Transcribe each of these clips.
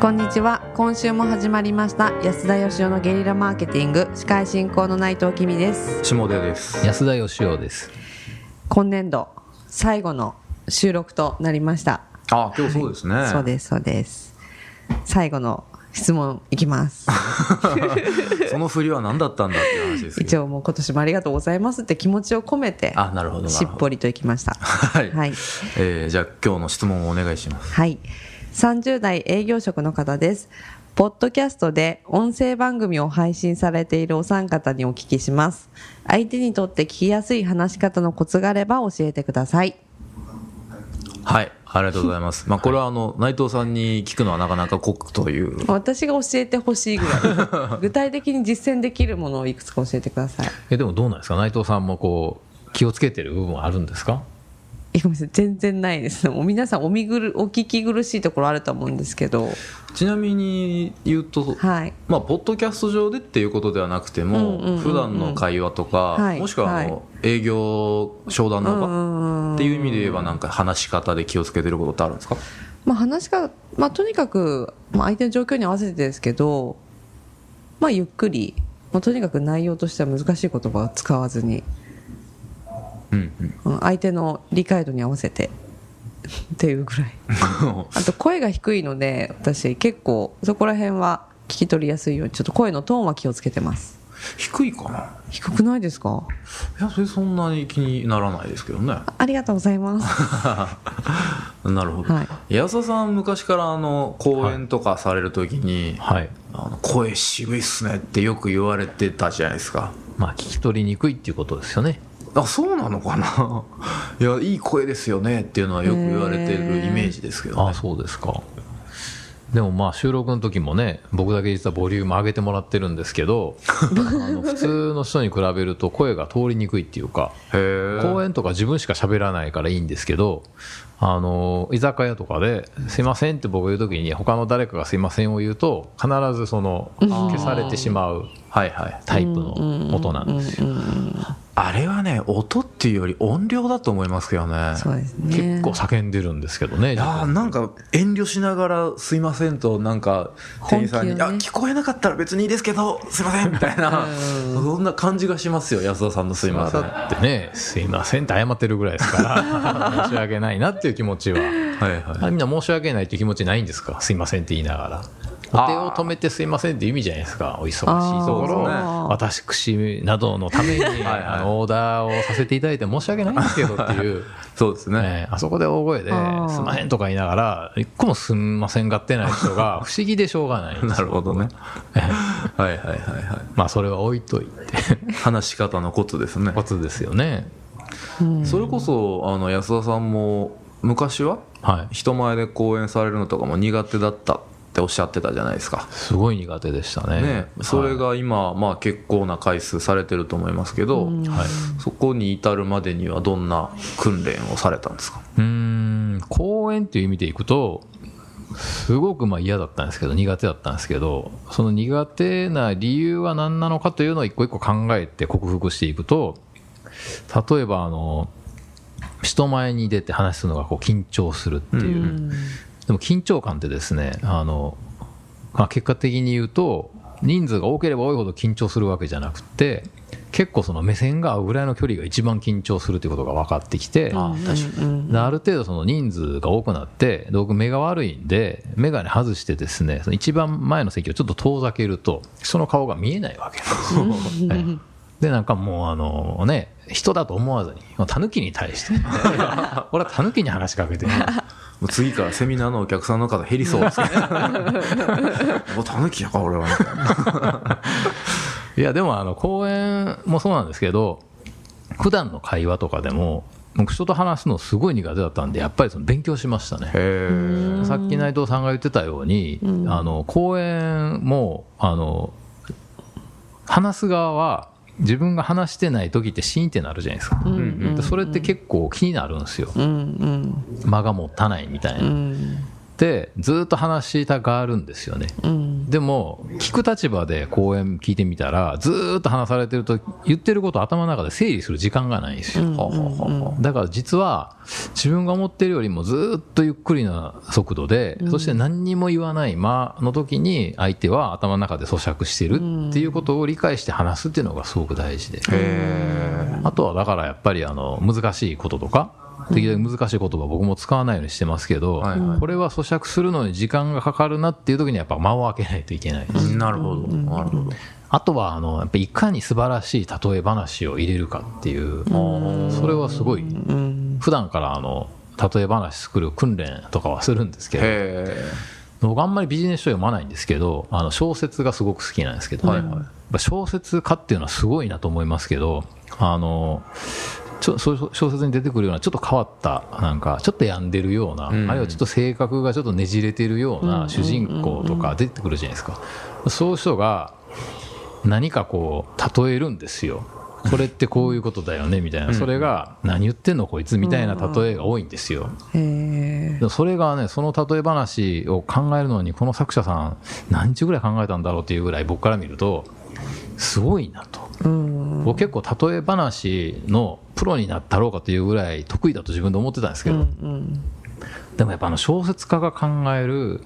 こんにちは。今週も始まりました。安田義雄のゲリラマーケティング。司会進行の内藤君です。下出です。安田義雄です。今年度最後の収録となりました。あ今日そうですね、はい、そうですそうです。最後の質問いきます。その振りは何だったんだっていう話です一応もう今年もありがとうございますって気持ちを込めてあなるほど。しっぽりといきました。はい、はい、えー、じゃあ今日の質問をお願いします。はい30代営業職の方です。ポッドキャストで音声番組を配信されているお三方にお聞きします。相手にとって聞きやすい話し方のコツがあれば教えてください。はい、ありがとうございます。まあ、これはあの、内藤さんに聞くのはなかなか酷という。私が教えてほしいぐらい。具体的に実践できるものをいくつか教えてください。え、でもどうなんですか？内藤さんもこう、気をつけてる部分はあるんですか？ごめんなさい。全然ないです。もう皆さんお見ぐるお聞き苦しいところあると思うんですけど。ちなみに言うと、はい、まあ、ポッドキャスト上でっていうことではなくても、うんうん、普段の会話とか、はい、もしくはあの、はい、営業商談の場っていう意味で言えばなんか話し方で気をつけてることってあるんですか、まあ、話し方、まあ、とにかく、まあ、相手の状況に合わせてですけど、まあ、ゆっくり、まあ、とにかく内容としては難しい言葉を使わずにうんうん、相手の理解度に合わせて。っていうぐらい。あと声が低いので私結構そこら辺は聞き取りやすいようにちょっと声のトーンは気をつけてます。低いかな？低くないですか？いやそれそんなに気にならないですけどね。ありがとうございます。なるほど、はい、安田さん昔からあの講演とかされるときに、はい、あの声渋いっすねってよく言われてたじゃないですか。まあ聞き取りにくいっていうことですよねあそうなのかな？いやいい声ですよねっていうのはよく言われてるイメージですけど、ね、あそうですか。でもまあ収録の時もね僕だけ実はボリューム上げてもらってるんですけど あの普通の人に比べると声が通りにくいっていうか公演とか自分しか喋らないからいいんですけどあの居酒屋とかで「すいません」って僕が言う時に他の誰かが「すいません」を言うと必ずその消されてしまうタイプの音なんですよ。あれはね音っていうより音量だと思いますけどね。そうですね。結構叫んでるんですけどねいやなんか遠慮しながら「すいません」となんか店員さんに「ね、あ聞こえなかったら別にいいですけどすいません」みたいな。そんな感じがしますよ安田さんの「すいません」だってね「すいません」って謝ってるぐらいですから 申し訳ないなっていう気持ちは。はいはい。みんな申し訳ないっていう気持ちないんですか「すいません」って言いながら。お手を止めてすいませんって意味じゃないですか。お忙しいところ、ね、私などのためにあのオーダーをさせていただいて申し訳ないんですけどっていう。そうですね、あそこで大声で「すまへん」とか言いながら一個もすんませんがってない人が 不思議でしょうがないなるほどね。はいはいはいはい。まあそれは置いといて。話し方のコツですね。コツですよね。それこそあの安田さんも昔は人前で講演されるのとかも苦手だったっておっしゃってたじゃないですか。すごい苦手でしたね。ね。それが今、まあ、結構な回数されてると思いますけど、はい、そこに至るまでにはどんな訓練をされたんですか？うん講演っていう意味でいくとすごくまあ嫌だったんですけど苦手だったんですけどその苦手な理由は何なのかというのを一個一個考えて克服していくと例えばあの人前に出て話すのがこう緊張するっていう、うでも緊張感ってですねあの、まあ、結果的に言うと人数が多ければ多いほど緊張するわけじゃなくて結構その目線が合うぐらいの距離が一番緊張するということが分かってきてあある程度その人数が多くなって僕目が悪いんで眼鏡外してですねその一番前の席をちょっと遠ざけるとその顔が見えないわけですよ。でなんかもうあのね人だと思わずにタヌキに対して 俺はタヌキに話しかけてもう次からセミナーのお客さんの方減りそうですね。もうタヌキやか、俺は。いや、でもあの、講演もそうなんですけど、普段の会話とかでも、僕人と話すのすごい苦手だったんで、やっぱりその勉強しましたね。さっき内藤さんが言ってたように、うん、あの、講演も、あの、話す側は、自分が話してない時ってシーンってなるじゃないですか、うんうんうん、それって結構気になるんですよ、うんうん、間が持たないみたいな、うん、でずっと話したがるんですよね、うん、でも聞く立場で講演聞いてみたらずっと話されてると言ってること頭の中で整理する時間がないんですよ、うん。うんうん、だから実は自分が思ってるよりもずっとゆっくりな速度で、そして何にも言わない間の時に相手は頭の中で咀嚼してるっていうことを理解して話すっていうのがすごく大事で、あとはだからやっぱりあの難しいこととかできるだけ難しい言葉僕も使わないようにしてますけど、はいはい、これは咀嚼するのに時間がかかるなっていう時にやっぱ間を空けないといけないです。なるほど。なるほど。あとはあのやっぱいかに素晴らしい例え話を入れるかっていうそれはすごい普段からあの例え話作る訓練とかはするんですけど僕あんまりビジネス書読まないんですけどあの小説がすごく好きなんですけど、ね、はいはい、小説家っていうのはすごいなと思いますけどあのちょ小説に出てくるようなちょっと変わったなんかちょっと病んでるような、うん、あるいはちょっと性格がちょっとねじれてるような主人公とか出てくるじゃないですか、そういう人が何かこう例えるんですよ。これってこういうことだよねみたいな、それが何言ってんのこいつみたいな例えが多いんですよ、それがねその例え話を考えるのにこの作者さん何日ぐらい考えたんだろうっていうぐらい僕から見るとすごいなと、僕結構例え話のプロになったろうかというぐらい得意だと自分で思ってたんですけど、でもやっぱあの小説家が考える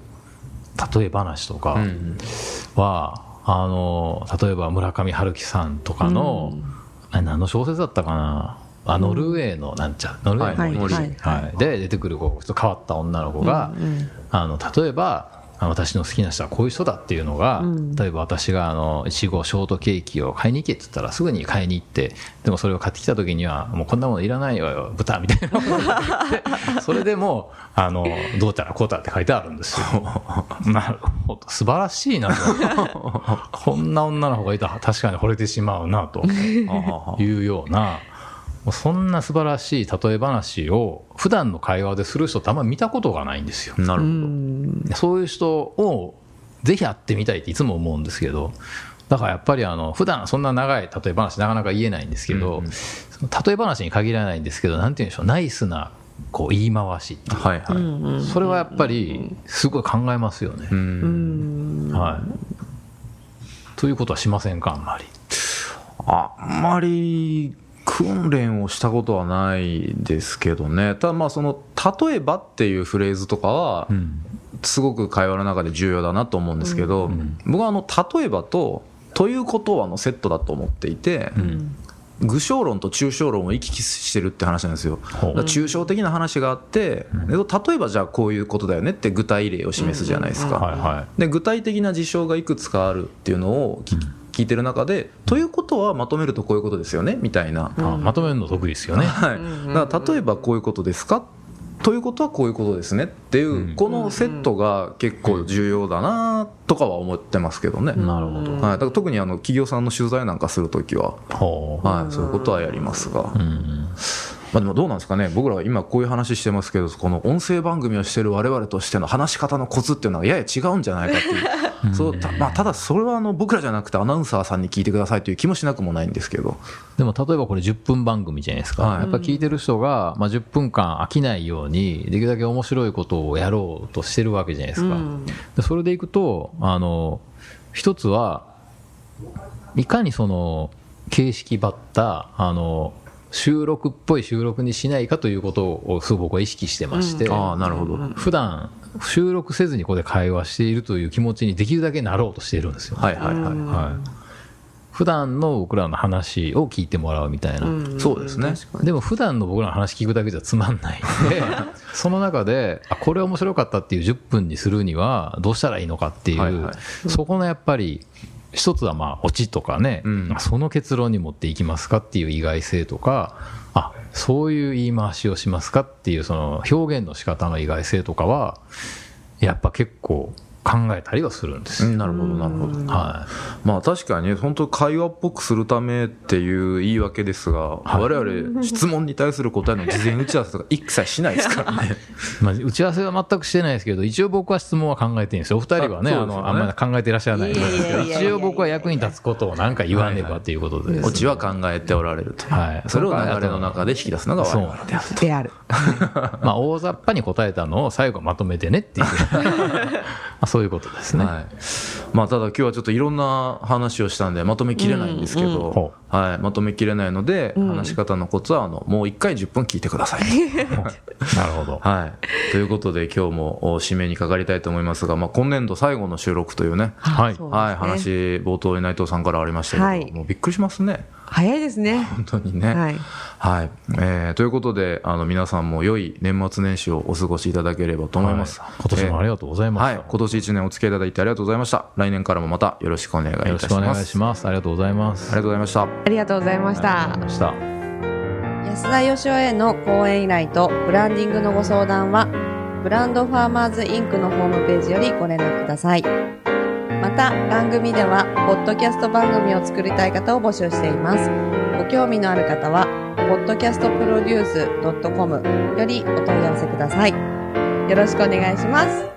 例え話とかは、あの例えば村上春樹さんとかの、うん、何の小説だったかな？あノルウェーのなんちゃノルウェーの森、はいはい、で出てくるこう変わった女の子が、うんうん、あの例えば私の好きな人はこういう人だっていうのが、うん、例えば私があのいちごショートケーキを買いに行けって言ったらすぐに買いに行ってでもそれを買ってきた時にはもうこんなものいらないよ豚みたいな それでもあのどうたらこうたらって書いてあるんですよ。なるほど。素晴らしいな。と こんな女の子がいたら確かに惚れてしまうなというような。そんな素晴らしい例え話を普段の会話でする人ってあんまり見たことがないんですよ。なるほど。そういう人をぜひ会ってみたいっていつも思うんですけど、だからやっぱりあの普段そんな長い例え話なかなか言えないんですけど、うん例え話に限らないんですけど、なんて言うんでしょう、ナイスなこう言い回しはいはい、それはやっぱりすごい考えますよね。はい、ということはしませんか、あんまり。あんまり訓練をしたことはないですけどね、ただまあその、例えばっていうフレーズとかは、すごく会話の中で重要だなと思うんですけど、僕はあの、例えばと、ということはのセットだと思っていて、具象論と抽象論を行き来してるって話なんですよ。抽象的な話があって、例えばじゃあこういうことだよねって具体例を示すじゃないですか。で具体的な事象がいくつかあるっていうのを聞いてる中で、ということはまとめるとこういうことですよねみたいな、まとめるの得意ですよね、はい、だから例えばこういうことですか？ということはこういうことですね。っていう、このセットが結構重要だなとかは思ってますけどね。なるほど。はい。だから特にあの企業さんの取材なんかするときは、はい、そういうことはやりますが。まあ、でもどうなんですかね、僕らは今こういう話してますけど、この音声番組をしてる我々としての話し方のコツっていうのはやや違うんじゃないかっていう、そうたまあ、ただそれはあの僕らじゃなくてアナウンサーさんに聞いてくださいという気もしなくもないんですけど。でも例えばこれ10分番組じゃないですか、はい、やっぱ聞いてる人が、まあ、10分間飽きないように、できるだけ面白いことをやろうとしてるわけじゃないですか。うん、でそれでいくと、あの一つは、いかにその形式ばったあの収録っぽい収録にしないかということをすごく僕は意識してまして、うん、あなるほど。普段収録せずにここで会話しているという気持ちにできるだけなろうとしているんですよ。はいはいはい。はい、普段の僕らの話を聞いてもらうみたいな、うそうですね。でも普段の僕らの話聞くだけじゃつまんない。ん でその中であこれ面白かったっていう10分にするにはどうしたらいいのかっていう、はいはい、そこのやっぱり一つはまあオチとかね、うん、その結論に持っていきますかっていう意外性とかあそういう言い回しをしますかっていうその表現の仕方の意外性とかはやっぱ結構考えたりはするんです、なるほどなるほど、はい、まあ確かにね本当会話っぽくするためっていう言い訳ですが、はい、我々質問に対する答えの事前打ち合わせとか 一切しないですからね。まあ打ち合わせは全くしてないですけど一応僕は質問は考えてるんですよ。お二人はねあ、ね、のあんまり考えていらっしゃらないんで。すけど一応僕は役に立つことを何か言わねばということで、オチは考えておられると、はい、それを流れの中で引き出すのが我々であるであるまあ大雑把に答えたのを最後まとめてねっていう。まあそういうことですね、はい、まあ、ただ今日はちょっといろんな話をしたんでまとめきれないんですけど、はい、まとめきれないので、話し方のコツはあのもう1回10分聞いてください なるほど。はい。ということで、今日もお締めにかかりたいと思いますが、まあ、今年度最後の収録というね、はい。ね。はい、話、冒頭に内藤さんからありましたけど、はい。もうびっくりしますね。早いですね。本当にね。はい。はい。えーということで、あの、皆さんも良い年末年始をお過ごしいただければと思います。はい今年もありがとうございました。はい。今年1年お付き合いいただいてありがとうございました。来年からもまたよろしくお願いいたします。よろしくお願いします。ありがとうございます。ありがとうございました。ありがとうございました。ありがとうございました。安田義雄への講演依頼とブランディングのご相談は、ブランドファーマーズインクのホームページよりご連絡ください。また、番組では、ポッドキャスト番組を作りたい方を募集しています。ご興味のある方は、podcastproduce.com よりお問い合わせください。よろしくお願いします。